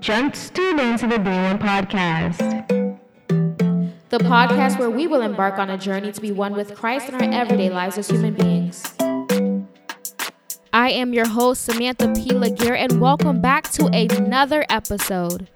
Just tune into the Being One podcast. The podcast where we will embark on a journey to be one with Christ in our everyday lives as human beings. I am your host, Samantha P. Laguerre, and welcome back to another episode.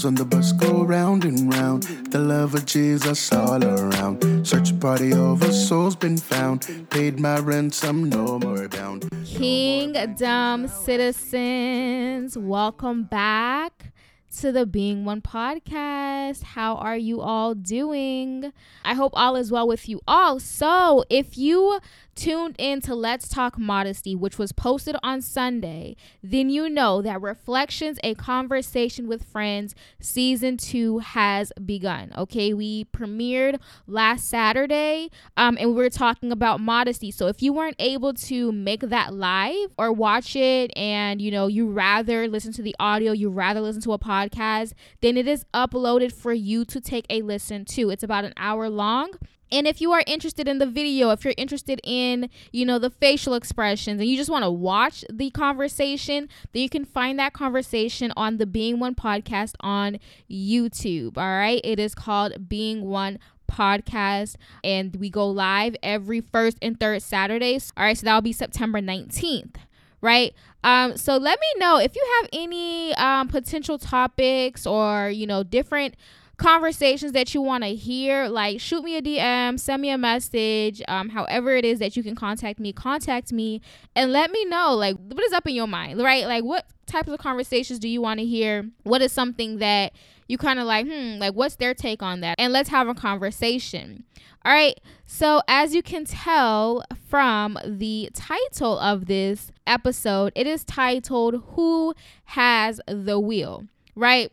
Wheels on the bus go round and round. The love of Jesus all around. Search party over, souls been found. Paid my ransom, no more bound. Kingdom citizens, welcome back to the Being One podcast. How are you all doing? I hope all is well with you all. So, if you tuned in to Let's Talk Modesty, which was posted on Sunday, then you know that Reflections, a conversation with friends, season two has begun. Okay, we premiered last Saturday um, and we were talking about modesty. So if you weren't able to make that live or watch it and you know, you rather listen to the audio, you rather listen to a podcast, then it is uploaded for you to take a listen to. It's about an hour long and if you are interested in the video, if you're interested in, you know, the facial expressions and you just want to watch the conversation, then you can find that conversation on the Being One podcast on YouTube. All right. It is called Being One podcast and we go live every first and third Saturdays. All right. So that'll be September 19th right um so let me know if you have any um potential topics or you know different conversations that you want to hear, like shoot me a DM, send me a message, um, however it is that you can contact me, contact me and let me know like what is up in your mind, right? Like what types of conversations do you want to hear? What is something that you kind of like, hmm, like what's their take on that? And let's have a conversation. All right. So, as you can tell from the title of this episode, it is titled Who Has the Wheel, right?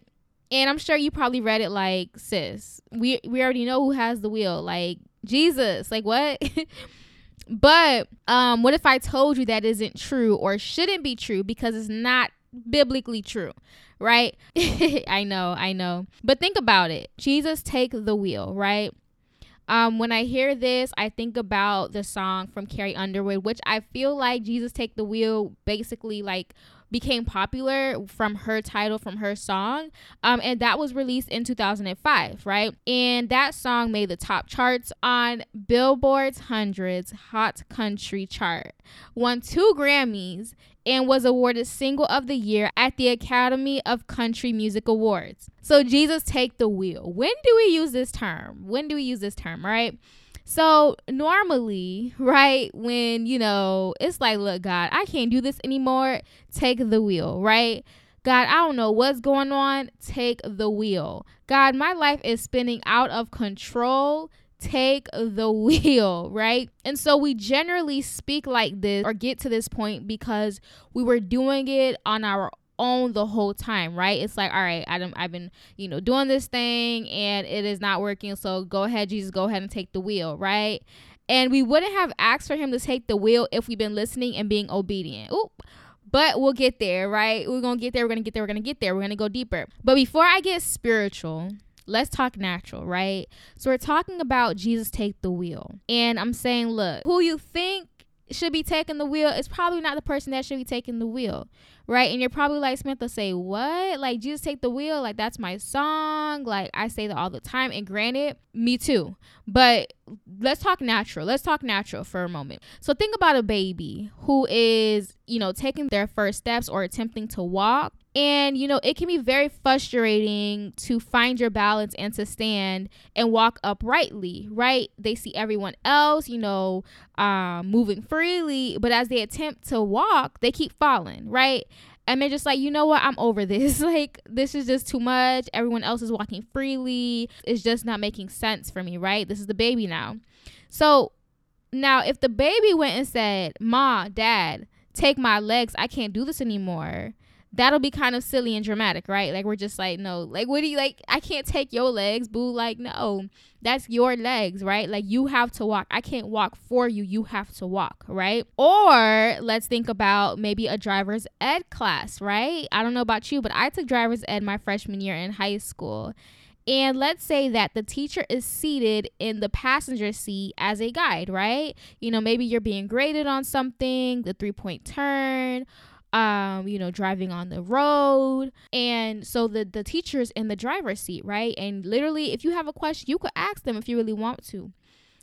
And I'm sure you probably read it like, sis, we we already know who has the wheel. Like Jesus. Like what? but um what if I told you that isn't true or shouldn't be true because it's not biblically true, right? I know, I know. But think about it. Jesus take the wheel, right? Um, when I hear this, I think about the song from Carrie Underwood, which I feel like Jesus Take the Wheel basically like became popular from her title from her song um, and that was released in 2005 right? And that song made the top charts on billboard's hundreds hot country chart won two grammys and was awarded single of the year at the academy of country music awards. So jesus take the wheel. When do we use this term? When do we use this term right so normally, right, when you know, it's like, look, God, I can't do this anymore. Take the wheel, right? God, I don't know what's going on. Take the wheel. God, my life is spinning out of control. Take the wheel, right? And so we generally speak like this or get to this point because we were doing it on our own the whole time, right? It's like, all right, I I've been, you know, doing this thing and it is not working. So go ahead, Jesus, go ahead and take the wheel, right? And we wouldn't have asked for him to take the wheel if we've been listening and being obedient. Oop. But we'll get there, right? We're going to get there. We're going to get there. We're going to get there. We're going to go deeper. But before I get spiritual, let's talk natural, right? So we're talking about Jesus take the wheel. And I'm saying, look, who you think should be taking the wheel is probably not the person that should be taking the wheel, right? And you're probably like Samantha, say what? Like Jesus take the wheel? Like that's my song. Like I say that all the time. And granted, me too. But let's talk natural. Let's talk natural for a moment. So think about a baby who is, you know, taking their first steps or attempting to walk and, you know, it can be very frustrating to find your balance and to stand and walk uprightly, right? They see everyone else, you know, um, moving freely, but as they attempt to walk, they keep falling, right? And they're just like, you know what? I'm over this. like, this is just too much. Everyone else is walking freely. It's just not making sense for me, right? This is the baby now. So now, if the baby went and said, Ma, Dad, take my legs, I can't do this anymore that'll be kind of silly and dramatic, right? Like we're just like, no, like what do you like? I can't take your legs, boo. Like no, that's your legs, right? Like you have to walk. I can't walk for you. You have to walk, right? Or let's think about maybe a driver's ed class, right? I don't know about you, but I took driver's ed my freshman year in high school. And let's say that the teacher is seated in the passenger seat as a guide, right? You know, maybe you're being graded on something, the three point turn, um, you know, driving on the road. And so the the teacher's in the driver's seat, right? And literally if you have a question, you could ask them if you really want to.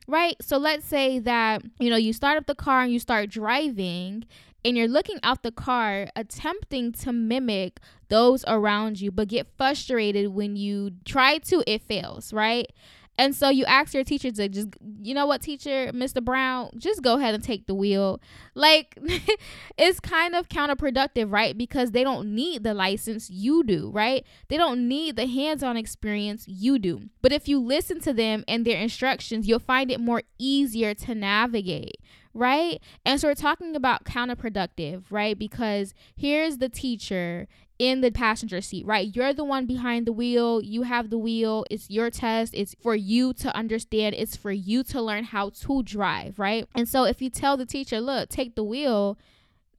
Right? So let's say that, you know, you start up the car and you start driving and you're looking out the car attempting to mimic those around you but get frustrated when you try to it fails right and so you ask your teacher to just, you know what, teacher, Mr. Brown, just go ahead and take the wheel. Like, it's kind of counterproductive, right? Because they don't need the license, you do, right? They don't need the hands on experience, you do. But if you listen to them and their instructions, you'll find it more easier to navigate, right? And so we're talking about counterproductive, right? Because here's the teacher in the passenger seat, right? You're the one behind the wheel. You have the wheel. It's your test. It's for you to understand. It's for you to learn how to drive, right? And so if you tell the teacher, look, take the wheel,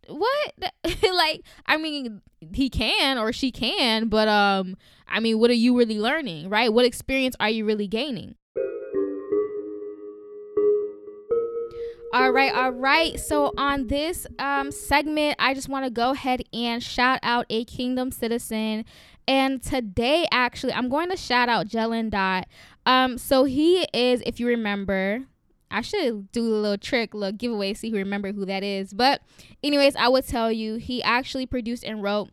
what? like, I mean, he can or she can, but um, I mean, what are you really learning, right? What experience are you really gaining? All right, all right. So on this um, segment, I just want to go ahead and shout out a Kingdom citizen. And today, actually, I'm going to shout out Jelen Dot. Um, so he is, if you remember, I should do a little trick, little giveaway, see who remember who that is. But anyways, I will tell you he actually produced and wrote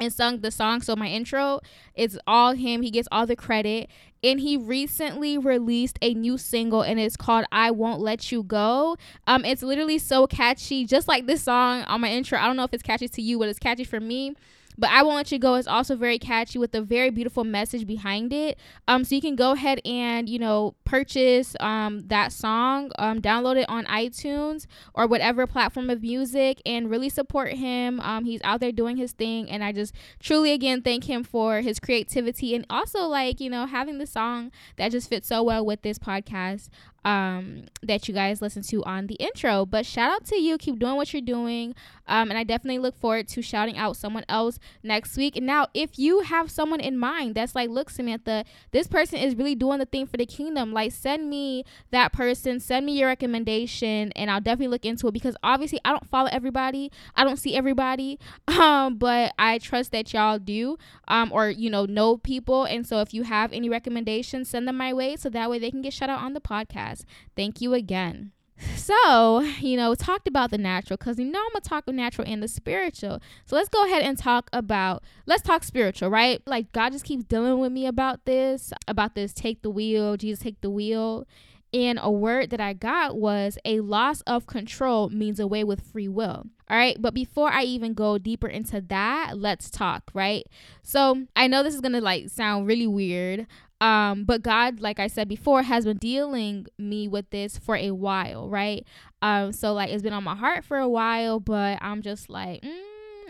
and sung the song. So my intro is all him. He gets all the credit. And he recently released a new single and it's called I Won't Let You Go. Um, it's literally so catchy, just like this song on my intro. I don't know if it's catchy to you, but it's catchy for me. But I Won't Let You Go is also very catchy with a very beautiful message behind it. Um, so you can go ahead and, you know, purchase um, that song, um, download it on iTunes or whatever platform of music and really support him. Um, he's out there doing his thing. And I just truly, again, thank him for his creativity and also, like, you know, having the song that just fits so well with this podcast um, that you guys listen to on the intro. But shout out to you. Keep doing what you're doing. Um, and I definitely look forward to shouting out someone else next week. Now, if you have someone in mind that's like, look, Samantha, this person is really doing the thing for the kingdom, like, send me that person, send me your recommendation, and I'll definitely look into it because obviously I don't follow everybody, I don't see everybody, um, but I trust that y'all do, um, or you know, know people. And so, if you have any recommendations, send them my way so that way they can get shout out on the podcast. Thank you again. So, you know, talked about the natural because you know I'm gonna talk natural and the spiritual. So let's go ahead and talk about let's talk spiritual, right? Like God just keeps dealing with me about this, about this take the wheel, Jesus take the wheel. And a word that I got was a loss of control means away with free will. All right. But before I even go deeper into that, let's talk, right? So I know this is going to like sound really weird, um, but God, like I said before, has been dealing me with this for a while, right? Um, so like it's been on my heart for a while, but I'm just like, mm,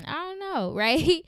I don't know, right?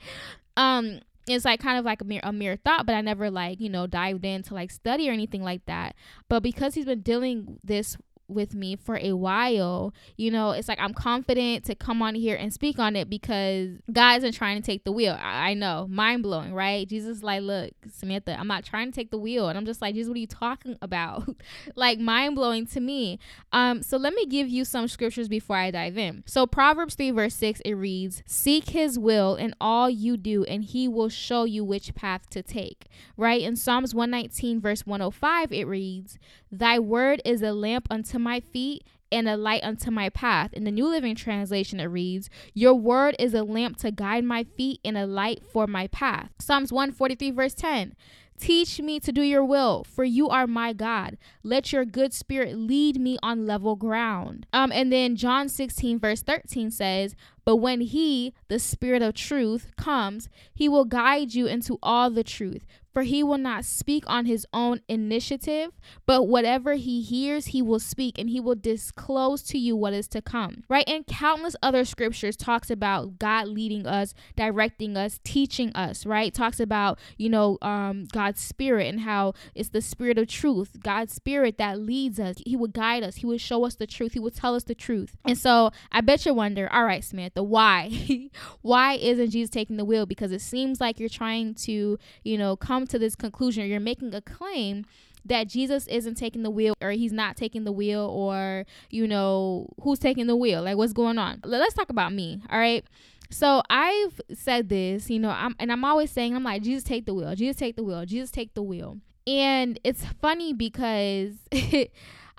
um, it's like kind of like a mere a mere thought, but I never like you know dived in to like study or anything like that. But because he's been dealing this with me for a while, you know, it's like I'm confident to come on here and speak on it because God isn't trying to take the wheel. I, I know, mind blowing, right? Jesus like, look, Samantha, I'm not trying to take the wheel, and I'm just like, Jesus, what are you talking about? like mind blowing to me. Um, so let me give you some scriptures before I dive in. So Proverbs three verse six it reads, "Seek His will in all you do, and He will show you which path to take." Right in Psalms 119 verse 105 it reads, "Thy word is a lamp unto my feet and a light unto my path. In the New Living Translation, it reads, Your word is a lamp to guide my feet and a light for my path. Psalms 143, verse 10. Teach me to do your will, for you are my God. Let your good spirit lead me on level ground. Um, and then John 16, verse 13 says, But when he, the spirit of truth, comes, he will guide you into all the truth, for he will not speak on his own initiative, but whatever he hears, he will speak and he will disclose to you what is to come. Right? And countless other scriptures talks about God leading us, directing us, teaching us, right? Talks about, you know, um, God's spirit and how it's the spirit of truth, God's spirit that leads us. He would guide us, he would show us the truth, he would tell us the truth. And so I bet you wonder, all right, Samantha, why? why isn't Jesus taking the wheel? Because it seems like you're trying to, you know, come to this conclusion you're making a claim that Jesus isn't taking the wheel or he's not taking the wheel or, you know, who's taking the wheel? Like, what's going on? Let's talk about me. All right. So I've said this, you know, I'm and I'm always saying, I'm like, Jesus take the wheel, Jesus take the wheel, Jesus take the wheel. And it's funny because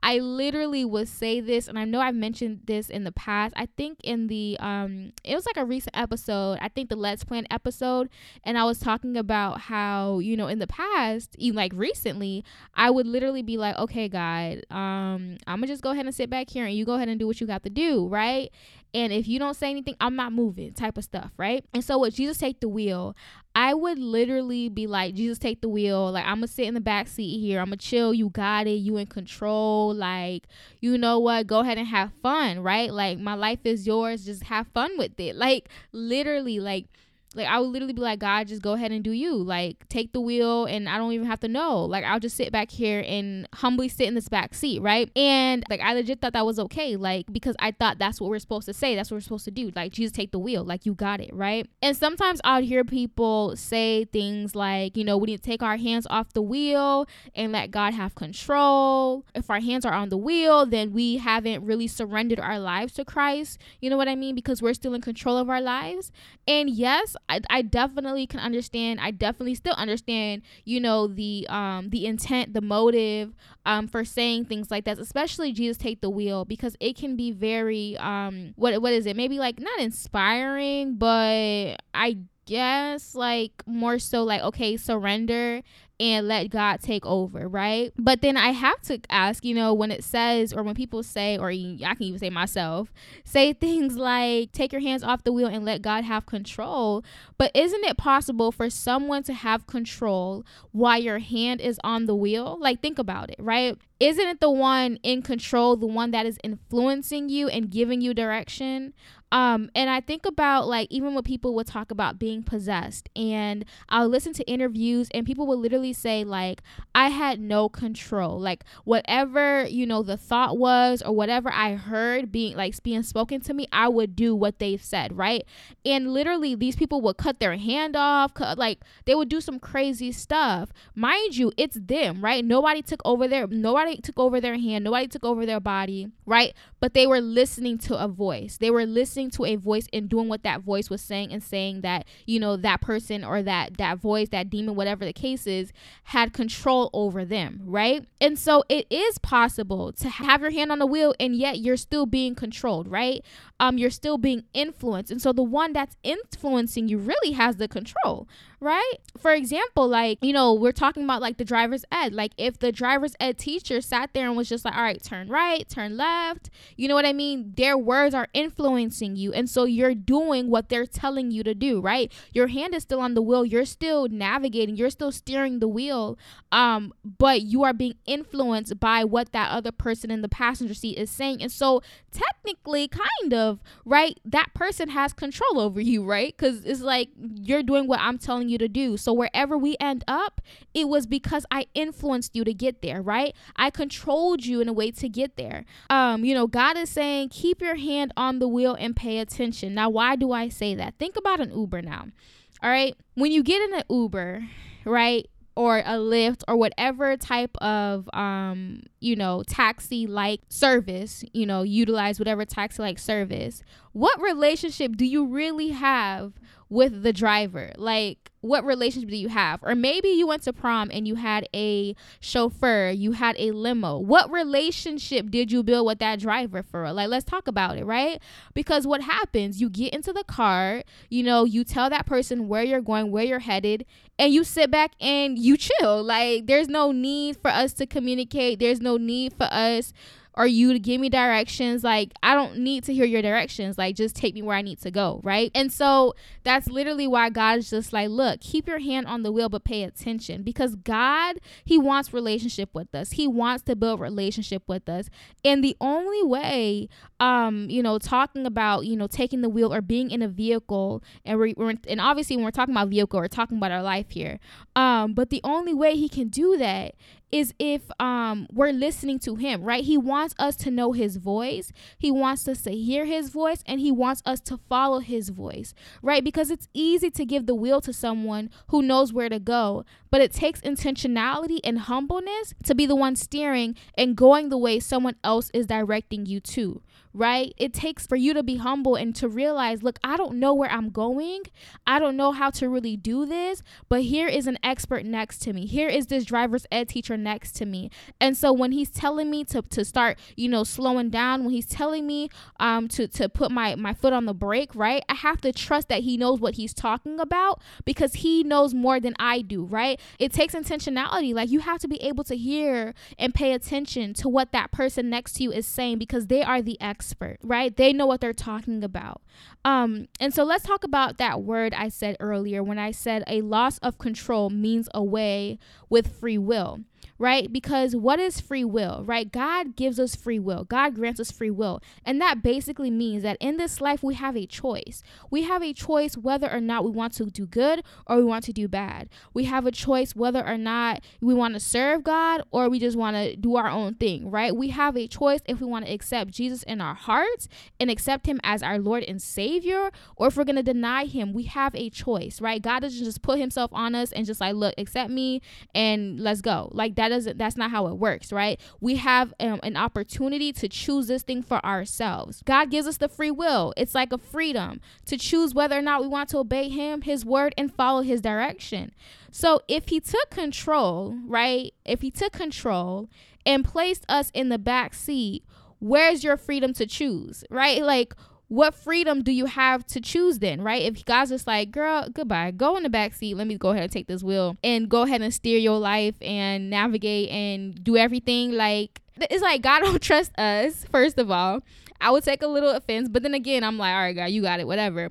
I literally would say this, and I know I've mentioned this in the past. I think in the um, it was like a recent episode. I think the Let's Plan episode, and I was talking about how you know in the past, even like recently, I would literally be like, okay, God, um, I'm gonna just go ahead and sit back here, and you go ahead and do what you got to do, right? And if you don't say anything, I'm not moving, type of stuff, right? And so, with Jesus take the wheel, I would literally be like, Jesus, take the wheel. Like, I'm gonna sit in the back seat here. I'm gonna chill. You got it. You in control. Like, you know what? Go ahead and have fun, right? Like, my life is yours. Just have fun with it. Like, literally, like, like I would literally be like, God, just go ahead and do you. Like take the wheel and I don't even have to know. Like I'll just sit back here and humbly sit in this back seat, right? And like I legit thought that was okay. Like because I thought that's what we're supposed to say. That's what we're supposed to do. Like Jesus take the wheel. Like you got it, right? And sometimes I'll hear people say things like, you know, we need to take our hands off the wheel and let God have control. If our hands are on the wheel, then we haven't really surrendered our lives to Christ. You know what I mean? Because we're still in control of our lives. And yes, I, I definitely can understand. I definitely still understand, you know, the um the intent, the motive um for saying things like that, especially Jesus take the wheel because it can be very um what what is it? Maybe like not inspiring, but I guess like more so like okay surrender and let God take over, right? But then I have to ask, you know, when it says, or when people say, or I can even say myself, say things like, take your hands off the wheel and let God have control. But isn't it possible for someone to have control while your hand is on the wheel? Like, think about it, right? Isn't it the one in control, the one that is influencing you and giving you direction? Um, and I think about like even when people would talk about being possessed, and I'll listen to interviews, and people will literally say like, "I had no control. Like whatever you know the thought was, or whatever I heard being like being spoken to me, I would do what they said, right?" And literally, these people would cut their hand off, cut, like they would do some crazy stuff. Mind you, it's them, right? Nobody took over their nobody took over their hand, nobody took over their body, right? But they were listening to a voice. They were listening to a voice and doing what that voice was saying and saying that you know that person or that that voice that demon whatever the case is had control over them right? And so it is possible to have your hand on the wheel and yet you're still being controlled right? Um you're still being influenced. And so the one that's influencing you really has the control right? For example, like, you know, we're talking about like the driver's ed. Like, if the driver's ed teacher sat there and was just like, all right, turn right, turn left, you know what I mean? Their words are influencing you. And so you're doing what they're telling you to do, right? Your hand is still on the wheel, you're still navigating, you're still steering the wheel, um, but you are being influenced by what that other person in the passenger seat is saying. And so technically, kind of, right? That person has control over you, right? Because it's like you're doing what I'm telling you you to do. So wherever we end up, it was because I influenced you to get there, right? I controlled you in a way to get there. Um, you know, God is saying, keep your hand on the wheel and pay attention. Now, why do I say that? Think about an Uber now. All right. When you get in an Uber, right? or a Lyft or whatever type of um you know taxi like service you know utilize whatever taxi like service what relationship do you really have with the driver like what relationship do you have? Or maybe you went to prom and you had a chauffeur, you had a limo. What relationship did you build with that driver for? Like, let's talk about it, right? Because what happens, you get into the car, you know, you tell that person where you're going, where you're headed, and you sit back and you chill. Like, there's no need for us to communicate, there's no need for us or you to give me directions. Like, I don't need to hear your directions. Like, just take me where I need to go, right? And so that's literally why God is just like, look, keep your hand on the wheel, but pay attention because God, He wants relationship with us. He wants to build relationship with us. And the only way, um, you know, talking about, you know, taking the wheel or being in a vehicle, and we're, we're and obviously when we're talking about vehicle, we're talking about our life here. Um, but the only way He can do that is if um we're listening to him, right? He wants us to know his voice. He wants us to hear his voice and he wants us to follow his voice, right? Because it's easy to give the wheel to someone who knows where to go, but it takes intentionality and humbleness to be the one steering and going the way someone else is directing you to, right? It takes for you to be humble and to realize, look, I don't know where I'm going. I don't know how to really do this, but here is an expert next to me. Here is this driver's ed teacher next to me. And so when he's telling me to, to start, you know, slowing down, when he's telling me um to, to put my, my foot on the brake, right? I have to trust that he knows what he's talking about because he knows more than I do, right? It takes intentionality. Like you have to be able to hear and pay attention to what that person next to you is saying because they are the expert, right? They know what they're talking about. Um, and so let's talk about that word I said earlier when I said a loss of control means away with free will right? Because what is free will, right? God gives us free will, God grants us free will. And that basically means that in this life, we have a choice. We have a choice whether or not we want to do good or we want to do bad. We have a choice whether or not we want to serve God or we just want to do our own thing, right? We have a choice if we want to accept Jesus in our hearts and accept Him as our Lord and Savior, or if we're going to deny Him. We have a choice, right? God doesn't just put Himself on us and just like, look, accept me and let's go. Like that that doesn't that's not how it works right? We have um, an opportunity to choose this thing for ourselves. God gives us the free will. It's like a freedom to choose whether or not we want to obey him his word and follow his direction. So if he took control right if he took control and placed us in the back seat where's your freedom to choose right? Like what freedom do you have to choose then, right? If God's just like, girl, goodbye, go in the back seat. Let me go ahead and take this wheel and go ahead and steer your life and navigate and do everything. Like, it's like God don't trust us, first of all. I would take a little offense, but then again, I'm like, all right, God, you got it, whatever.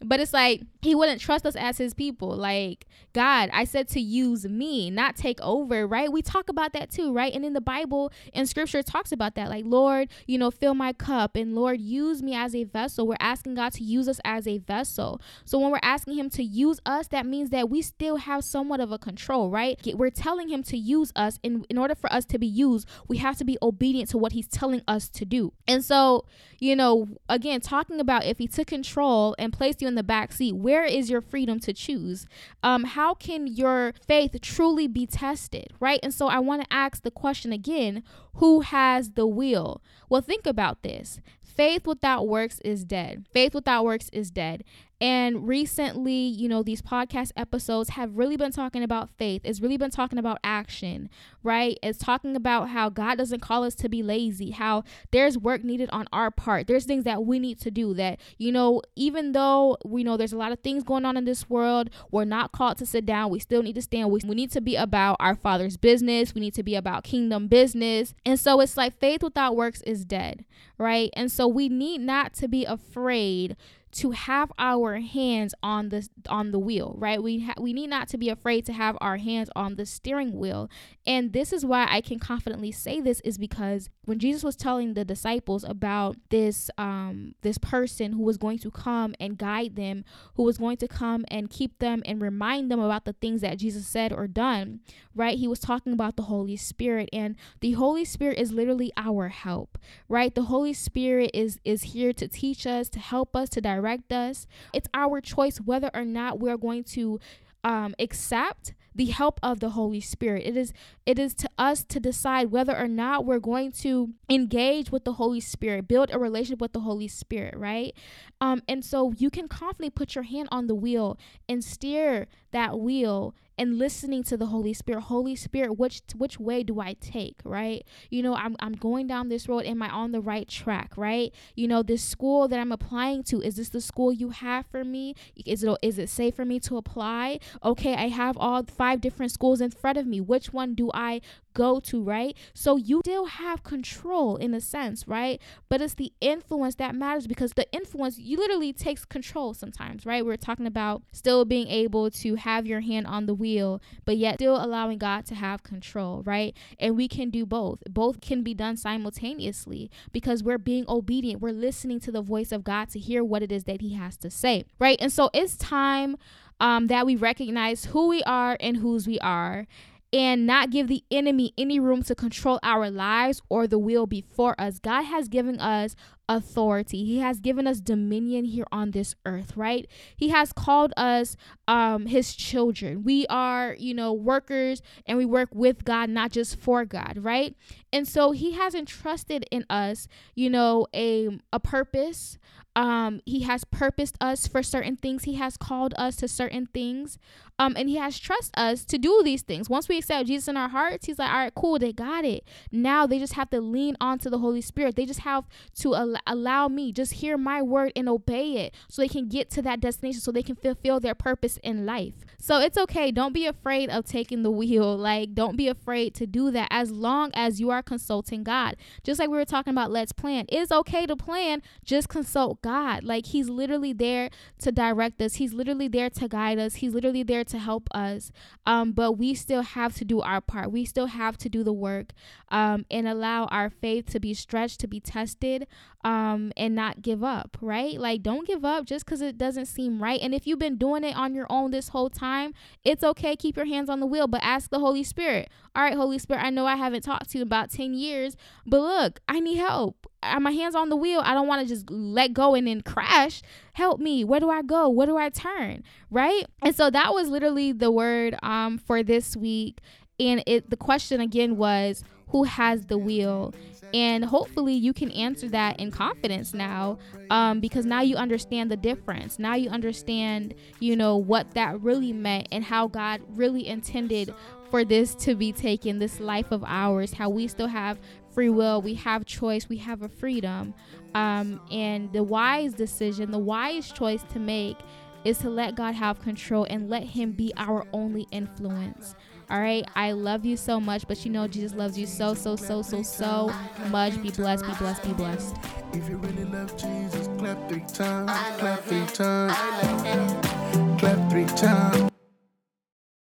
But it's like he wouldn't trust us as his people. Like, God, I said to use me, not take over, right? We talk about that too, right? And in the Bible and scripture talks about that. Like, Lord, you know, fill my cup and Lord, use me as a vessel. We're asking God to use us as a vessel. So when we're asking him to use us, that means that we still have somewhat of a control, right? We're telling him to use us. And in order for us to be used, we have to be obedient to what he's telling us to do. And so, you know, again, talking about if he took control and placed you in the back seat, where is your freedom to choose? Um, how can your faith truly be tested, right? And so I want to ask the question again who has the will? Well, think about this. Faith without works is dead. Faith without works is dead. And recently, you know, these podcast episodes have really been talking about faith. It's really been talking about action, right? It's talking about how God doesn't call us to be lazy, how there's work needed on our part. There's things that we need to do that, you know, even though we know there's a lot of things going on in this world, we're not called to sit down. We still need to stand. We, we need to be about our Father's business. We need to be about kingdom business. And so it's like faith without works is dead, right? And so we need not to be afraid to have our hands on the on the wheel, right? We ha- we need not to be afraid to have our hands on the steering wheel. And this is why I can confidently say this is because when Jesus was telling the disciples about this um this person who was going to come and guide them, who was going to come and keep them and remind them about the things that Jesus said or done, right? He was talking about the Holy Spirit and the Holy Spirit is literally our help, right? The Holy Spirit is is here to teach us, to help us, to direct us. It's our choice whether or not we're going to um, accept the help of the Holy Spirit. It is it is to us to decide whether or not we're going to engage with the Holy Spirit, build a relationship with the Holy Spirit, right? Um, and so you can confidently put your hand on the wheel and steer that wheel and listening to the Holy Spirit. Holy Spirit, which which way do I take, right? You know, I'm I'm going down this road. Am I on the right track, right? You know, this school that I'm applying to, is this the school you have for me? Is it is it safe for me to apply? Okay, I have all different schools in front of me. Which one do I go to, right? So you still have control in a sense, right? But it's the influence that matters because the influence you literally takes control sometimes, right? We're talking about still being able to have your hand on the wheel, but yet still allowing God to have control, right? And we can do both. Both can be done simultaneously because we're being obedient. We're listening to the voice of God to hear what it is that he has to say, right? And so it's time um, that we recognize who we are and whose we are and not give the enemy any room to control our lives or the will before us. God has given us authority. He has given us dominion here on this earth, right? He has called us um his children. We are, you know, workers and we work with God, not just for God, right? And so he has entrusted in us, you know, a a purpose, um he has purposed us for certain things he has called us to certain things um and he has trust us to do these things once we accept jesus in our hearts he's like all right cool they got it now they just have to lean onto the holy spirit they just have to al- allow me just hear my word and obey it so they can get to that destination so they can fulfill their purpose in life so it's okay don't be afraid of taking the wheel like don't be afraid to do that as long as you are consulting god just like we were talking about let's plan it's okay to plan just consult God. Like He's literally there to direct us. He's literally there to guide us. He's literally there to help us. Um, but we still have to do our part. We still have to do the work um, and allow our faith to be stretched, to be tested, um, and not give up, right? Like, don't give up just because it doesn't seem right. And if you've been doing it on your own this whole time, it's okay. Keep your hands on the wheel, but ask the Holy Spirit. All right, Holy Spirit, I know I haven't talked to you about 10 years, but look, I need help my hands on the wheel. I don't want to just let go and then crash. Help me. Where do I go? Where do I turn? Right? And so that was literally the word um for this week. And it the question again was who has the wheel? And hopefully you can answer that in confidence now um, because now you understand the difference. Now you understand, you know, what that really meant and how God really intended for this to be taken, this life of ours, how we still have free will, we have choice, we have a freedom. Um, and the wise decision, the wise choice to make is to let God have control and let Him be our only influence. All right. I love you so much, but you know Jesus loves you so, so, so, so, so much. Be blessed, be blessed, be blessed. If you really love Jesus, clap three times, clap three times, clap three times.